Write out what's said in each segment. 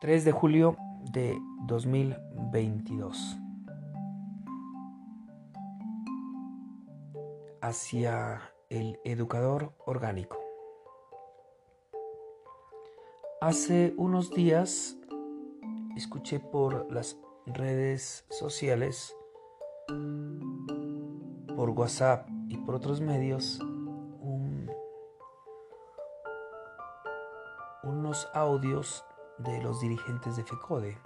3 de julio de 2022. Hacia el educador orgánico. Hace unos días escuché por las redes sociales, por WhatsApp y por otros medios unos audios de los dirigentes de FECODE,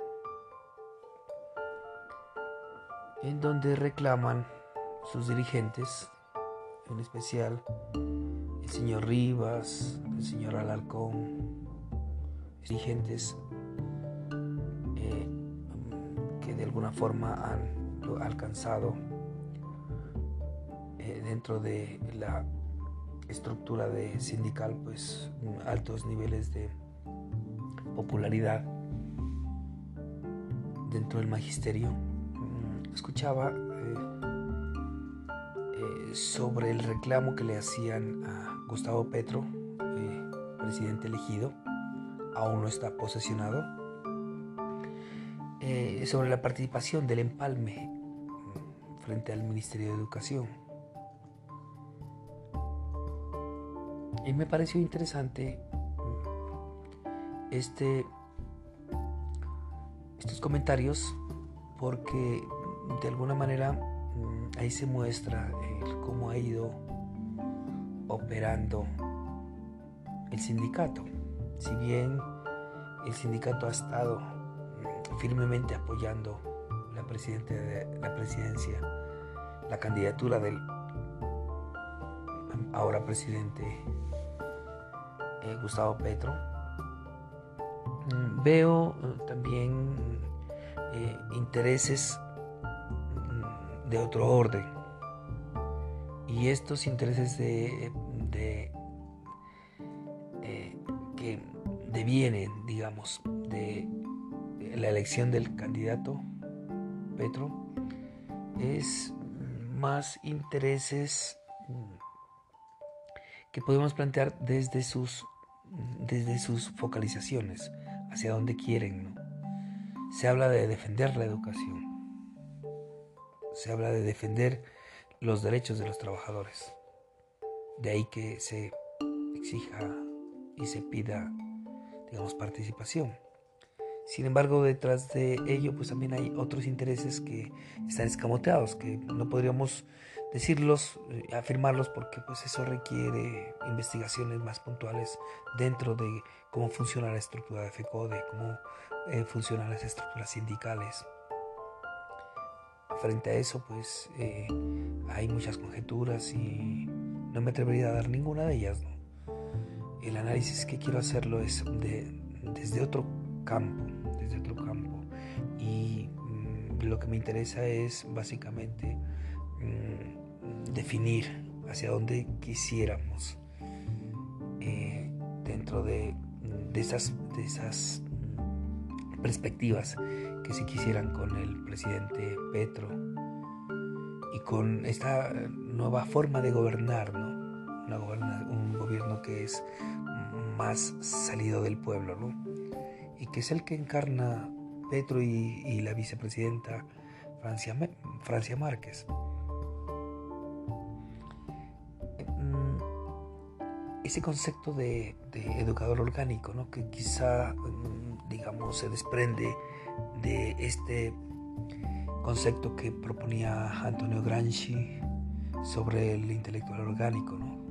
en donde reclaman sus dirigentes, en especial el señor Rivas, el señor Alarcón, dirigentes eh, que de alguna forma han alcanzado eh, dentro de la estructura de sindical pues altos niveles de popularidad dentro del magisterio. Mm, escuchaba eh, eh, sobre el reclamo que le hacían a Gustavo Petro eh, presidente elegido aún no está posesionado sobre la participación del empalme mm, frente al Ministerio de Educación. Y me pareció interesante este, estos comentarios porque de alguna manera mm, ahí se muestra cómo ha ido operando el sindicato. Si bien el sindicato ha estado mm, firmemente apoyando la, de la presidencia, la candidatura del ahora presidente eh, Gustavo Petro. Mm, veo eh, también eh, intereses mm, de otro orden. Y estos intereses de, que devienen, digamos, de la elección del candidato Petro, es más intereses mm, que podemos plantear desde sus desde sus focalizaciones, hacia dónde quieren. Se habla de defender la educación, se habla de defender los derechos de los trabajadores. De ahí que se exija y se pida, digamos, participación. Sin embargo, detrás de ello, pues también hay otros intereses que están escamoteados, que no podríamos decirlos, eh, afirmarlos, porque pues eso requiere investigaciones más puntuales dentro de cómo funciona la estructura de FECODE, cómo eh, funcionan las estructuras sindicales. Frente a eso, pues eh, hay muchas conjeturas y no me atrevería a dar ninguna de ellas. El análisis que quiero hacerlo es de, desde otro campo, desde otro campo. Y mm, lo que me interesa es básicamente mm, definir hacia dónde quisiéramos eh, dentro de, de, esas, de esas perspectivas que se quisieran con el presidente Petro y con esta nueva forma de gobernar, ¿no? un gobierno que es más salido del pueblo, ¿no? y que es el que encarna Petro y, la vicepresidenta Francia, Francia Márquez. Ese concepto de, educador orgánico, ¿no? que quizá, mm, digamos, se desprende de este concepto que proponía Antonio Gramsci sobre el intelectual orgánico, ¿no?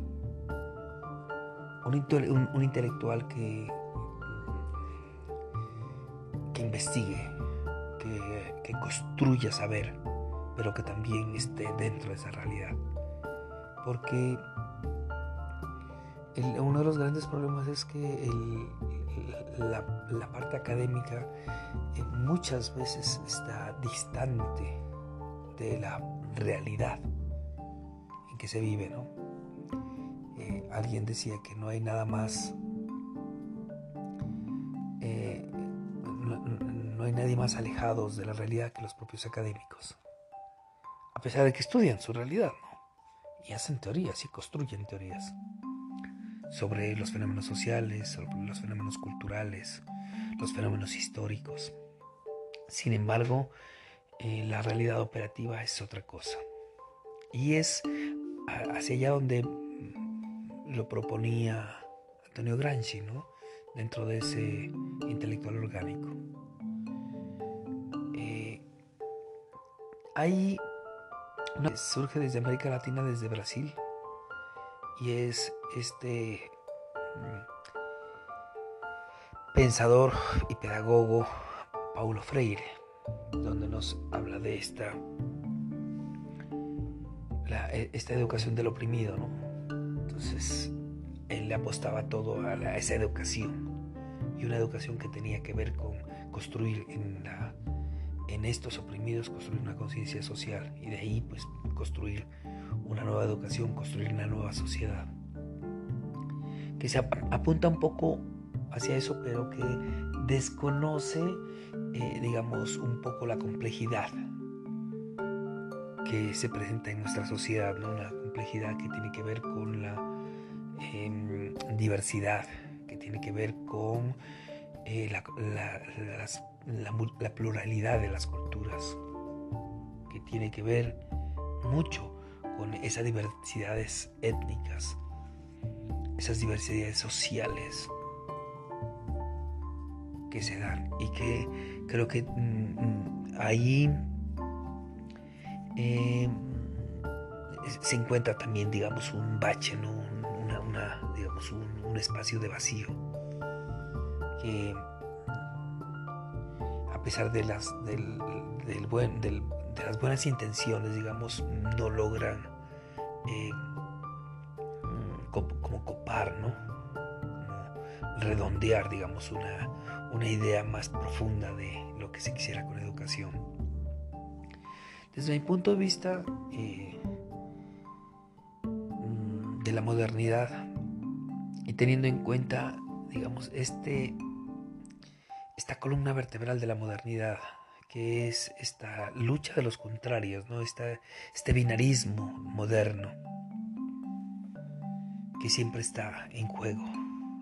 un intelectual que investigue, que, construya saber, pero que también esté dentro de esa realidad. Porque uno de los grandes problemas es que la, parte académica eh, muchas veces está distante de la realidad en que se vive, ¿no? Eh, alguien decía que no hay nada más nadie más alejados de la realidad que los propios académicos. A pesar de que estudian su realidad, ¿no? Y hacen teorías y construyen teorías sobre los fenómenos sociales, sobre los fenómenos culturales, los fenómenos históricos. Sin embargo, eh, la realidad operativa es otra cosa. Y es hacia allá donde lo proponía Antonio Gramsci, ¿no? dentro de ese intelectual orgánico. Eh, hay surge desde América Latina, desde Brasil, y es este mm, pensador y pedagogo Paulo Freire, donde nos habla de esta, e, esta educación del oprimido, ¿no? Entonces, él le apostaba todo a, esa educación y una educación que tenía que ver con construir en, en estos oprimidos, construir una conciencia social y de ahí pues construir una nueva educación, construir una nueva sociedad que se apunta un poco hacia eso, pero que desconoce, eh, digamos, un poco la complejidad que se presenta en nuestra sociedad, ¿no? una complejidad que tiene que ver con la Em, diversidad, que tiene que ver con eh, la, pluralidad de las culturas, que tiene que ver mucho con esas diversidades étnicas, esas diversidades sociales que se dan y que creo que mm, mm, ahí em, se encuentra también digamos un bache, ¿no? digamos, un, espacio de vacío que a pesar de las, del, buen, de las buenas intenciones, digamos, no logran eh, como, copar, ¿no? redondear, digamos, una, una idea más profunda de lo que se quisiera con educación. Desde mi punto de vista eh, de la modernidad, y teniendo en cuenta, digamos, este, esta columna vertebral de la modernidad, que es esta lucha de los contrarios, ¿no? este binarismo moderno, que siempre está en juego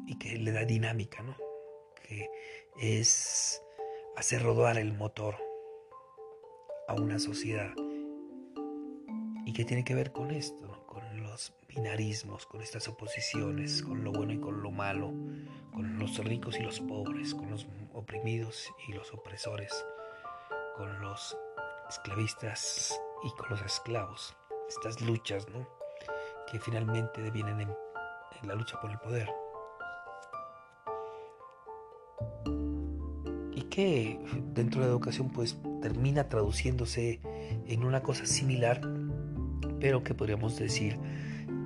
y que le da dinámica, ¿no? que es hacer rodar el motor a una sociedad y que tiene que ver con esto, con los binarismos, con estas oposiciones, con lo bueno y con lo malo, con los ricos y los pobres, con los oprimidos y los opresores, con los esclavistas y con los esclavos. Estas luchas, ¿no? Que finalmente devienen en, la lucha por el poder. Y que dentro de la educación pues termina traduciéndose en una cosa similar, pero que podríamos decir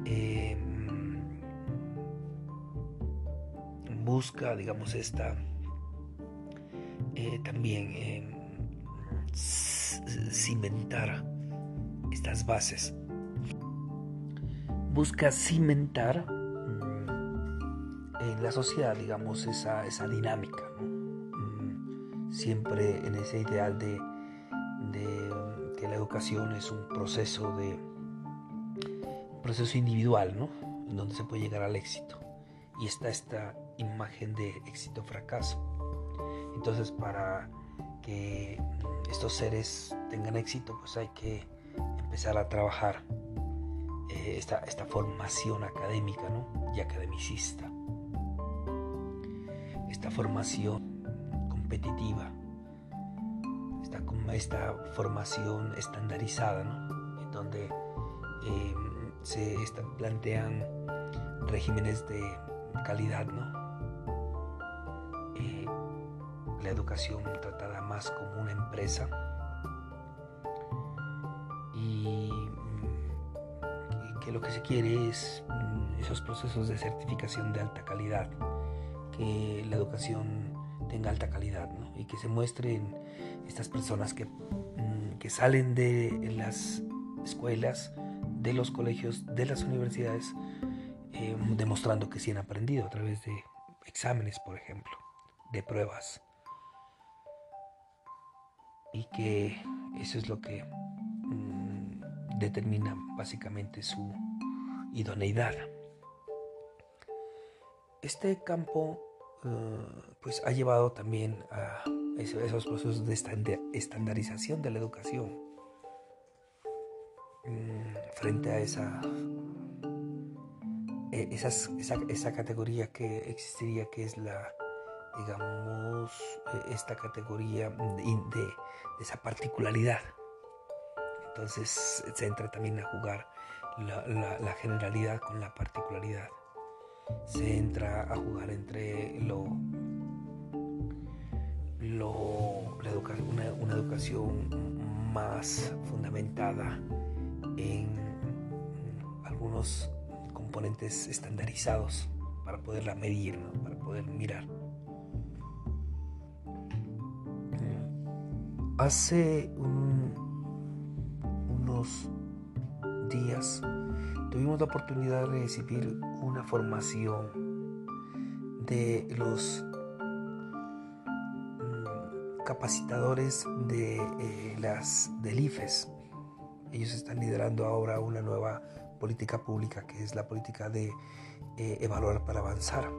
Em, busca, digamos, esta eh, también em, cimentar estas bases. Busca cimentar mm, en la sociedad, digamos, esa, esa dinámica, mm, siempre en ese ideal de, que la educación es un proceso de proceso individual, ¿no? En donde se puede llegar al éxito. Y está esta imagen de éxito-fracaso. Entonces, para que estos seres tengan éxito, pues hay que empezar a trabajar eh, esta, esta, formación académica ¿no? y academicista. Esta formación competitiva, esta, esta formación estandarizada, ¿no? en donde eh, se plantean regímenes de calidad, ¿no? Eh, la educación tratada más como una empresa y, mm, que lo que se quiere es mm, esos procesos de certificación de alta calidad, que la educación tenga alta calidad ¿no? y que se muestren estas personas que, mm, que salen de las escuelas de los colegios, de las universidades, eh, demostrando que sí han aprendido a través de exámenes, por ejemplo, de pruebas. Y que eso es lo que mm, determina básicamente su idoneidad. Este campo pues ha llevado también a esos procesos de estandarización de la educación mm, frente a esa, e, esa, esa, categoría que existiría que es la, digamos, e, esta categoría de, esa particularidad. Entonces se entra también a jugar la generalidad con la particularidad se entra a jugar entre lo, lo una, educación más fundamentada en algunos componentes estandarizados para poderla medir, para poder mirar. Hace unos días tuvimos la oportunidad de recibir una formación de los mm, capacitadores de eh, las del IFES. Ellos están liderando ahora una nueva política pública que es la política de eh, evaluar para avanzar.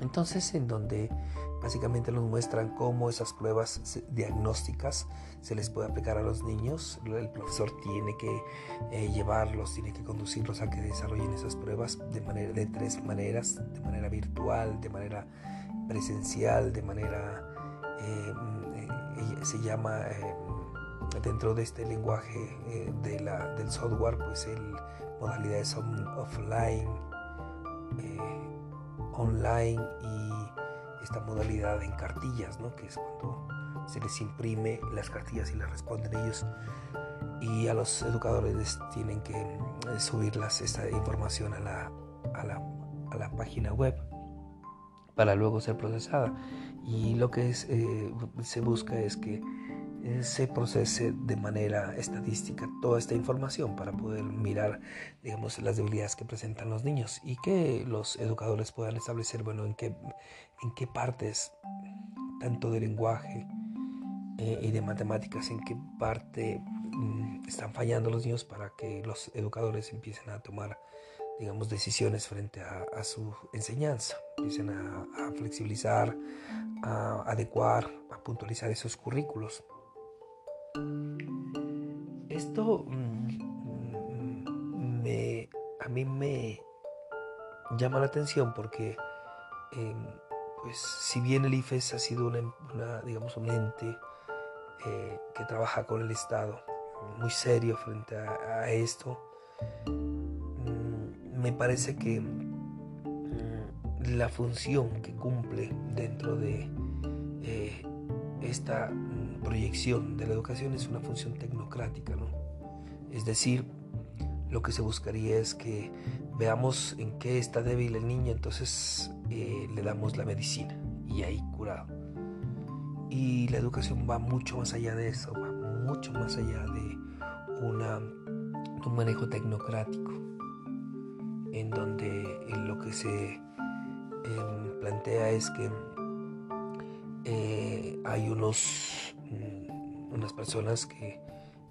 Entonces, en donde básicamente nos muestran cómo esas pruebas diagnósticas se les puede aplicar a los niños. El profesor tiene que eh, llevarlos, tiene que conducirlos a que desarrollen esas pruebas de, manera, de tres maneras, de manera virtual, de manera presencial, de manera, eh, eh, se llama, dentro de este lenguaje de la, del software, pues el modalidades offline online y esta modalidad en cartillas, ¿no? que es cuando se les imprime las cartillas y las responden ellos y a los educadores tienen que eh, subirlas esta información a la, a la, a la página web para luego ser procesada y lo que es, eh, se busca es que se procese de manera estadística toda esta información para poder mirar, digamos, las debilidades que presentan los niños y que los educadores puedan establecer, bueno, en qué, en qué partes, tanto de lenguaje eh, y de matemáticas, en qué parte mm, están fallando los niños para que los educadores empiecen a tomar, digamos, decisiones frente a, su enseñanza, empiecen a, a flexibilizar, a adecuar, a puntualizar esos currículos. Esto mm, me, a mí me llama la atención porque, em, pues, si bien el IFES ha sido una, digamos, un ente eh, que trabaja con el Estado muy serio frente a, esto, mm, me parece que mm, la función que cumple dentro de eh, esta proyección de la educación es una función tecnocrática, ¿no? Es decir, lo que se buscaría es que veamos en qué está débil el niño, entonces eh, le damos la medicina y ahí curado. Y la educación va mucho más allá de eso, va mucho más allá de, un manejo tecnocrático, en donde lo que se em, plantea es que eh, hay unos unas personas que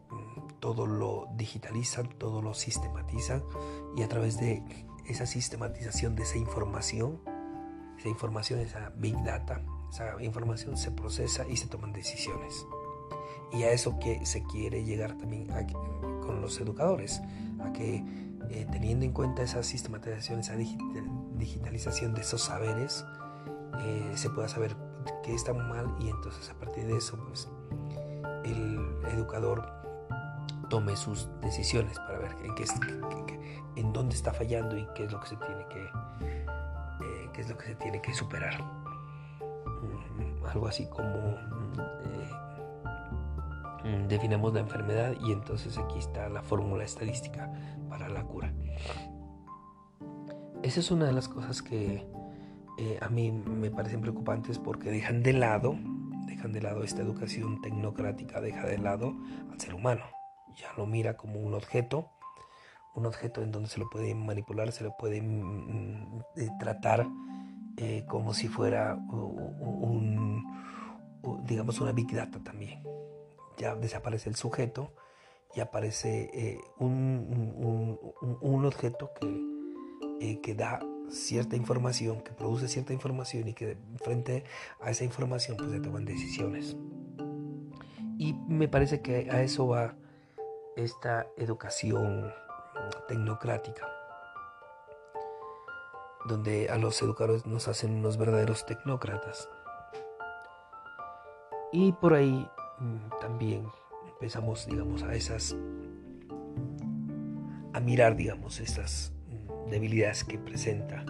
mm, todo lo digitalizan, todo lo sistematizan y a través de esa sistematización de esa información, esa información, esa big data, esa información se procesa y se toman decisiones. Y a eso que se quiere llegar también con los educadores, a que eh, teniendo en cuenta esa sistematización, esa digitalización de esos saberes, eh, se pueda saber qué está mal y entonces a partir de eso pues el educador tome sus decisiones para ver en, qué, en dónde está fallando y qué es lo que se tiene que, eh, qué es lo que se tiene que superar. Mm, algo así como eh, mm, definimos la enfermedad y entonces aquí está la fórmula estadística para la cura. Esa es una de las cosas que eh, a mí me parecen preocupantes porque dejan de lado dejan de lado esta educación tecnocrática, deja de lado al ser humano. Ya lo mira como un objeto, un objeto en donde se lo puede manipular, se lo puede mm, eh, tratar eh, como si fuera un, digamos, una big data también. Ya desaparece el sujeto y aparece un, un, objeto que, que da cierta información, que produce cierta información y que frente a esa información pues se toman decisiones. Y me parece que a eso va esta educación tecnocrática, donde a los educadores nos hacen unos verdaderos tecnócratas. Y por ahí mm, también empezamos, digamos, a esas, a mirar, digamos, esas mm, debilidades que presenta,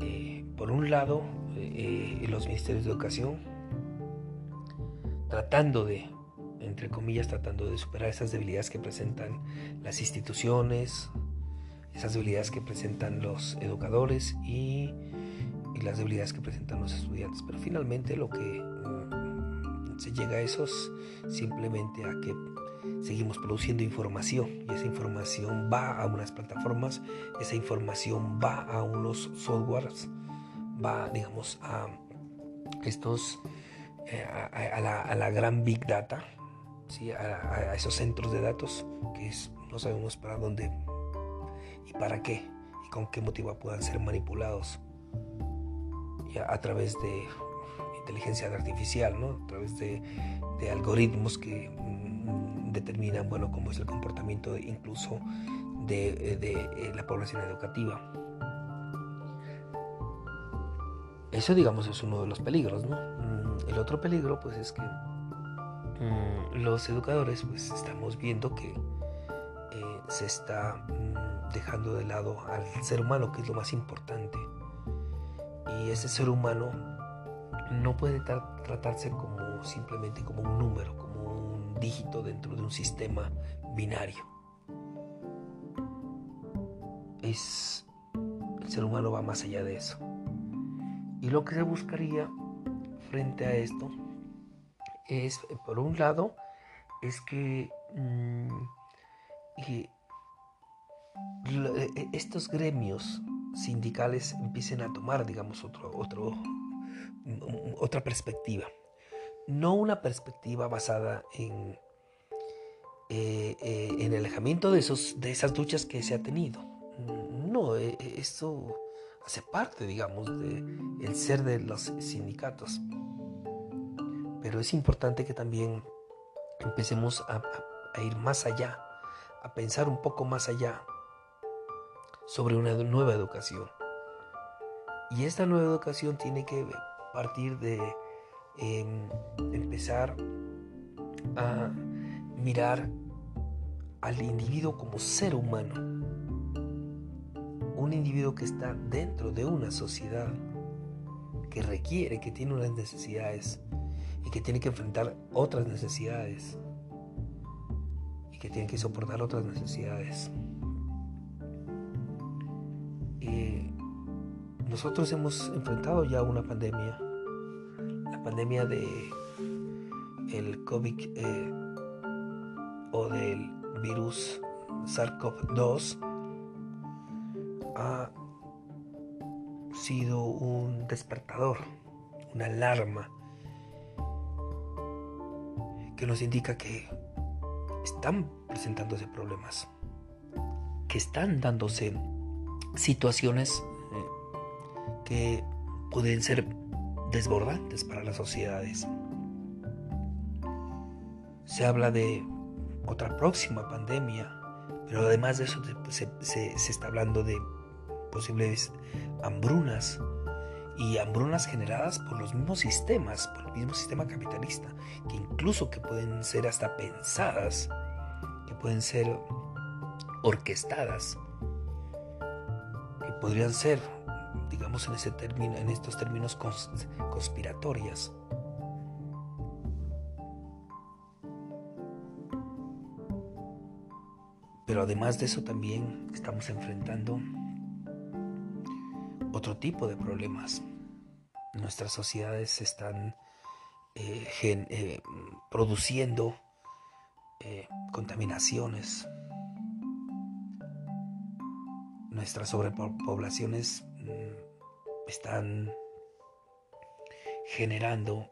eh, por un lado, eh, los ministerios de educación, tratando de entre comillas, tratando de superar esas debilidades que presentan las instituciones, esas debilidades que presentan los educadores y, las debilidades que presentan los estudiantes. Pero finalmente lo que mm, se llega a eso es simplemente a que seguimos produciendo información y esa información va a unas plataformas, esa información va a unos softwares, va, digamos, a estos, eh, a, la, gran big data, a, esos centros de datos que no sabemos para dónde y para qué y con qué motivo puedan ser manipulados a, través de inteligencia artificial, ¿no? a través de, algoritmos que mm, determinan bueno, cómo es el comportamiento incluso de, eh, la población educativa. Eso digamos es uno de los peligros, ¿no? Mm, el otro peligro pues es que Mm, los educadores pues estamos viendo que eh, se está mm, dejando de lado al ser humano, que es lo más importante. Y ese ser humano no puede tratarse como simplemente como un número, como dígito dentro de un sistema binario. Es el ser humano va más allá de eso. Y lo que se buscaría frente a esto es, por un lado, es que mm, e, e, estos gremios sindicales empiecen a tomar, digamos, otro, otro, mm, otra perspectiva. No una perspectiva basada en, eh, eh, en el alejamiento de, esos, de esas luchas que se ha tenido. No, e, eso hace parte, digamos, del ser de los sindicatos. Pero es importante que también empecemos a, ir más allá, a pensar un poco más allá sobre una nueva educación. Y esta nueva educación tiene que partir de em, empezar a mirar al individuo como ser humano. Un individuo que está dentro de una sociedad que requiere, que tiene unas necesidades y que tiene que enfrentar otras necesidades y que tiene que soportar otras necesidades. Y nosotros hemos enfrentado ya una pandemia, la pandemia de el COVID eh, o del virus SARS-CoV-2 ha sido un despertador, una alarma que nos indica que están presentándose problemas, que están dándose situaciones eh, que pueden ser desbordantes para las sociedades. Se habla de otra próxima pandemia, pero además de eso se, se está hablando de posibles hambrunas y hambrunas generadas por los mismos sistemas, por el mismo sistema capitalista, que incluso que pueden ser hasta pensadas, que pueden ser orquestadas, que podrían ser, digamos en, ese término, en estos términos conspiratorias. Pero además de eso también estamos enfrentando otro tipo de problemas. Nuestras sociedades están eh, eh, produciendo eh, contaminaciones. Nuestras sobrepoblaciones están generando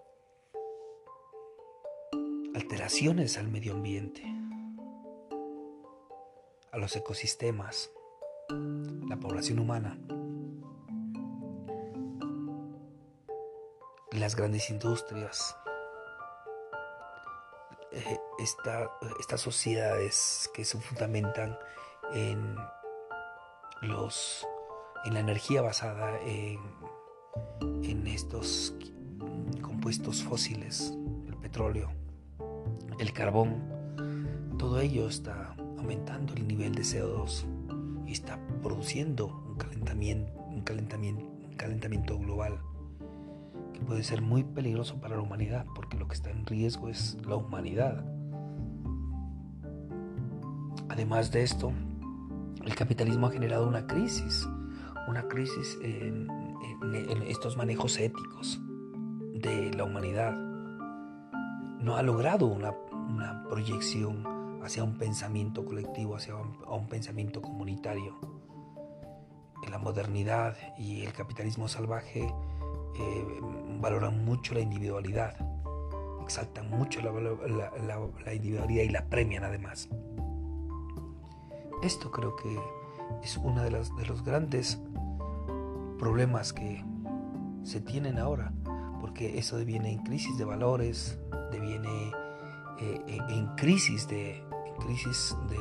alteraciones al medio ambiente, a los ecosistemas, la población humana, las grandes industrias, eh, esta, estas sociedades que se fundamentan en los en la energía basada en, estos compuestos fósiles, el petróleo, el carbón, todo ello está aumentando el nivel de CO2 y está produciendo un calentamiento, un calentamiento, un calentamiento global que puede ser muy peligroso para la humanidad porque lo que está en riesgo es la humanidad. Además de esto, el capitalismo ha generado una crisis, una crisis en, estos manejos éticos de la humanidad. No ha logrado una, proyección hacia un pensamiento colectivo, hacia un, pensamiento comunitario. En la modernidad y el capitalismo salvaje eh, valoran mucho la individualidad, exaltan mucho la individualidad y la premian además. Esto creo que es uno de, de los grandes problemas que se tienen ahora, porque eso deviene en crisis de valores, deviene eh, en, crisis de, crisis de,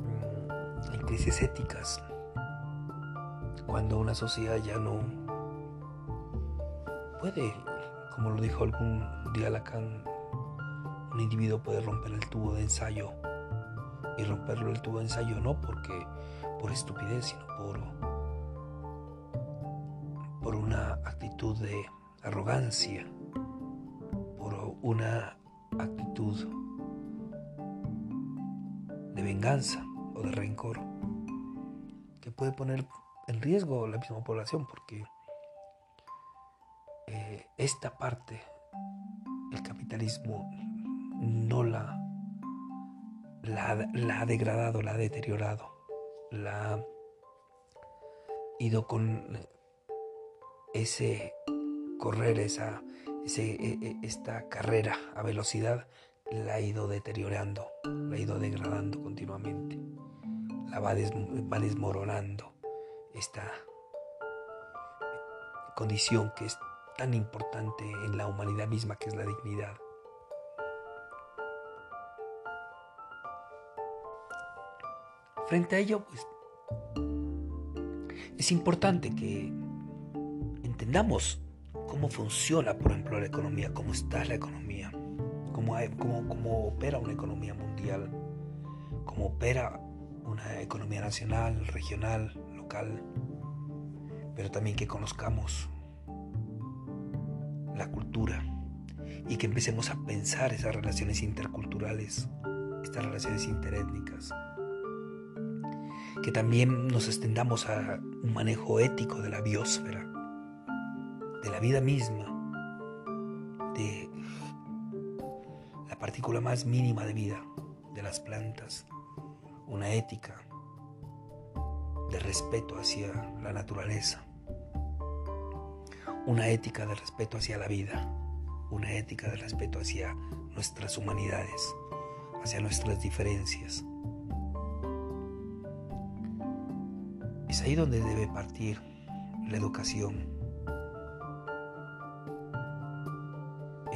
mm, en crisis éticas, cuando una sociedad ya no puede, como lo dijo algún día Lacan, un individuo puede romper el tubo de ensayo y romperlo el tubo de ensayo no porque por estupidez, sino por, por una actitud de arrogancia, por una actitud de venganza o de rencor que puede poner en riesgo la misma población porque eh, esta parte el capitalismo no la la, ha degradado, la ha deteriorado, la ha ido con ese correr, esa, e, e, esta carrera a velocidad, la ha ido deteriorando, la ha ido degradando continuamente, la va, va desmoronando esta condición que es tan importante en la humanidad misma que es la dignidad. Frente a ello, pues es importante que entendamos cómo funciona, por ejemplo, la economía, cómo está la economía, cómo, cómo opera una economía mundial, cómo opera una economía nacional, regional, local, pero también que conozcamos la cultura y que empecemos a pensar esas relaciones interculturales, estas relaciones interétnicas que también nos extendamos a un manejo ético de la biosfera, de la vida misma, de la partícula más mínima de vida de las plantas, una ética de respeto hacia la naturaleza, una ética de respeto hacia la vida, una ética de respeto hacia nuestras humanidades, hacia nuestras diferencias Es ahí donde debe partir la educación.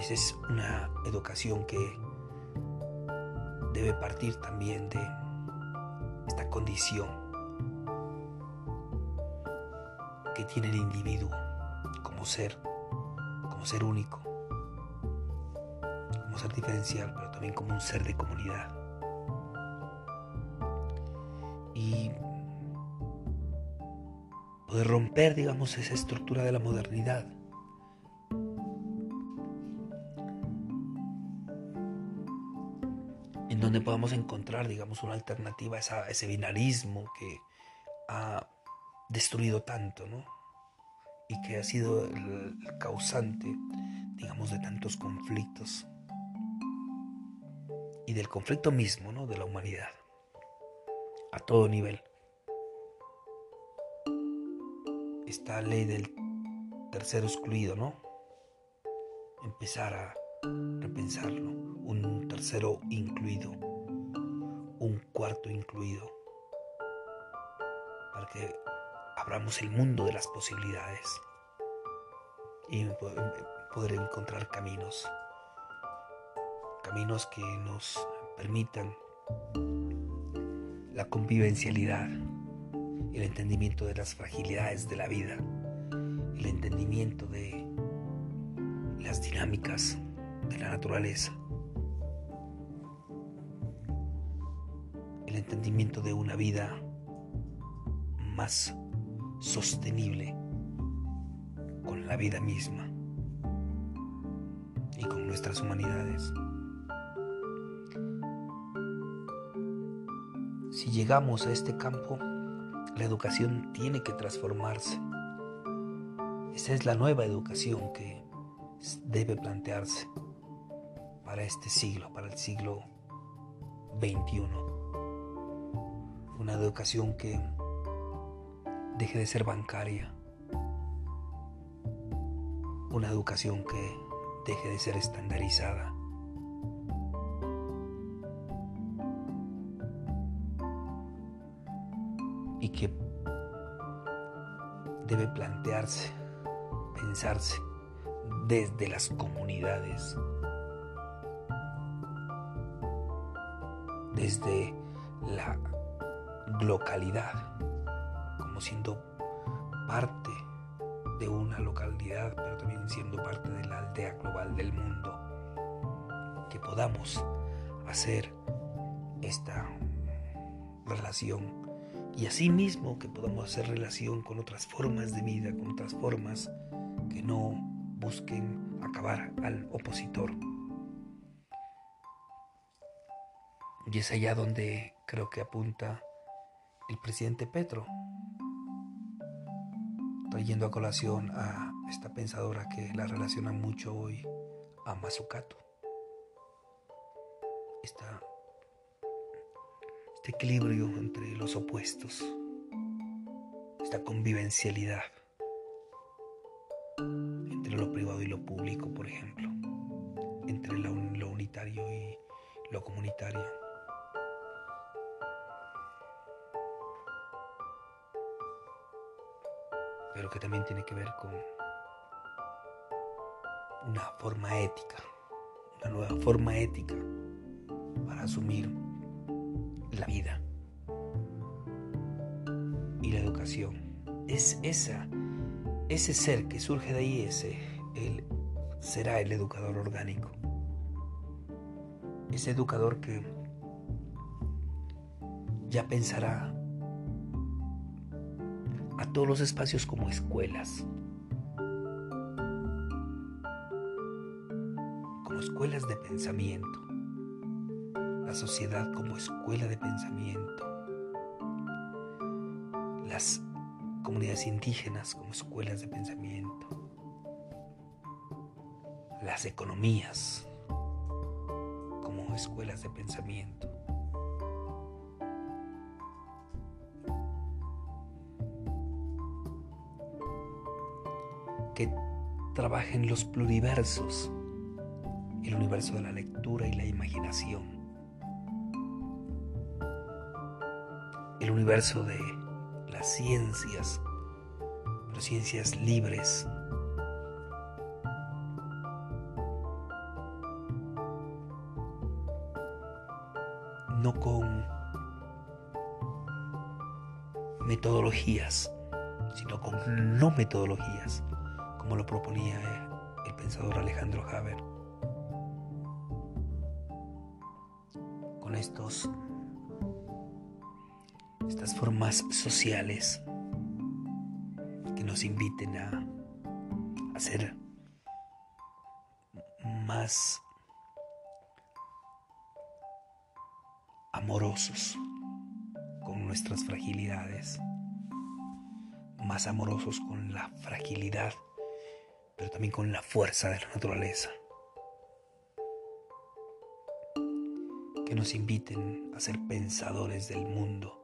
Esa es una educación que debe partir también de esta condición que tiene el individuo como ser, como ser único, como ser diferencial, pero también como un ser de comunidad. Y de romper, digamos, esa estructura de la modernidad. Donde podamos encontrar, digamos, una alternativa a, ese binarismo que ha destruido tanto, ¿no? Y que ha sido el, causante, digamos, de tantos conflictos. Y del conflicto mismo, ¿no? De la humanidad. A todo nivel. esta ley del tercero excluido, ¿no? Empezar a repensarlo. Un tercero incluido. Un cuarto incluido. Para que abramos el mundo de las posibilidades. y poder encontrar caminos, caminos que nos permitan la convivencialidad, el entendimiento de las fragilidades de la vida, el entendimiento de las dinámicas de la naturaleza, el entendimiento de una vida más sostenible con la vida misma y con nuestras humanidades. Si llegamos a este campo, la educación tiene que transformarse. Esa es la nueva educación que debe plantearse para este siglo, para el siglo XXI. Una educación que deje de ser bancaria. Una educación que deje de ser estandarizada. Y que debe plantearse, pensarse desde las comunidades, desde la localidad como siendo parte de una localidad, pero también siendo parte de la aldea global del mundo. Que podamos hacer esta relación y asimismo que podamos hacer relación con otras formas de vida, con otras formas que no busquen acabar al opositor. Y es allá donde creo que apunta el presidente Petro, trayendo a colación a esta pensadora que la relaciona mucho hoy a Mazzucato. Esta, este equilibrio entre los opuestos, esta convivencialidad entre lo privado y lo público, por ejemplo, entre lo unitario y lo comunitario. Pero que también tiene que ver con una forma ética, una nueva forma ética para asumir la vida y la educación. Es esa, ese ser que surge de ahí, ese, él será el educador orgánico. Ese educador que ya pensará todos los espacios como escuelas, como escuelas de pensamiento, la sociedad como escuela de pensamiento, las comunidades indígenas como escuelas de pensamiento, las economías como escuelas de pensamiento. Trabajen los pluriversos, el universo de la lectura y la imaginación, el universo de las ciencias, pero ciencias libres. No con metodologías, sino con no metodologías como lo proponía eh, el pensador Alejandro Haber. Con estos estas formas sociales que nos inviten a, a ser más amorosos con nuestras fragilidades, más amorosos con la fragilidad pero también con la fuerza de la naturaleza. Que nos inviten a ser pensadores del mundo,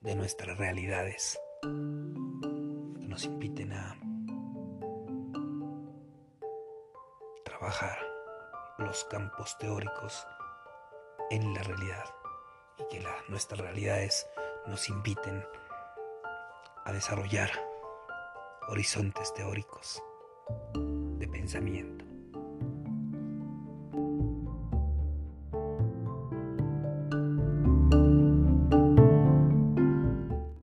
de nuestras realidades. Que nos inviten a trabajar los campos teóricos en la realidad y que nuestras realidades nos inviten a desarrollar horizontes teóricos de pensamiento.